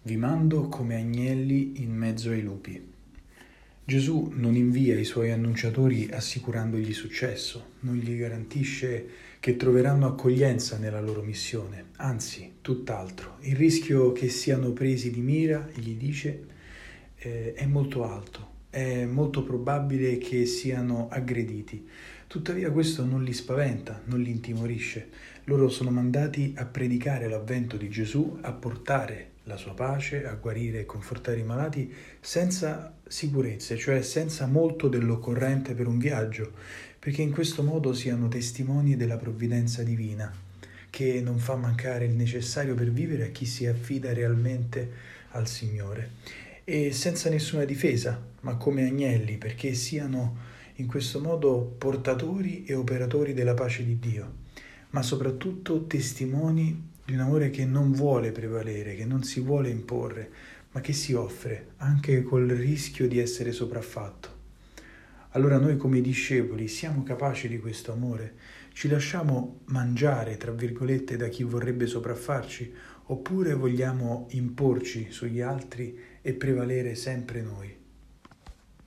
Vi mando come agnelli in mezzo ai lupi. Gesù non invia i suoi annunciatori assicurandogli successo, non gli garantisce che troveranno accoglienza nella loro missione, anzi, tutt'altro. Il rischio che siano presi di mira, gli dice, eh, è molto alto, è molto probabile che siano aggrediti. Tuttavia questo non li spaventa, non li intimorisce. Loro sono mandati a predicare l'avvento di Gesù, a portare la sua pace, a guarire e confortare i malati senza sicurezze, cioè senza molto dell'occorrente per un viaggio, perché in questo modo siano testimoni della provvidenza divina, che non fa mancare il necessario per vivere a chi si affida realmente al Signore, e senza nessuna difesa, ma come agnelli, perché siano in questo modo portatori e operatori della pace di Dio, ma soprattutto testimoni di un amore che non vuole prevalere, che non si vuole imporre, ma che si offre anche col rischio di essere sopraffatto. Allora noi come discepoli siamo capaci di questo amore? Ci lasciamo mangiare, tra virgolette, da chi vorrebbe sopraffarci? Oppure vogliamo imporci sugli altri e prevalere sempre noi?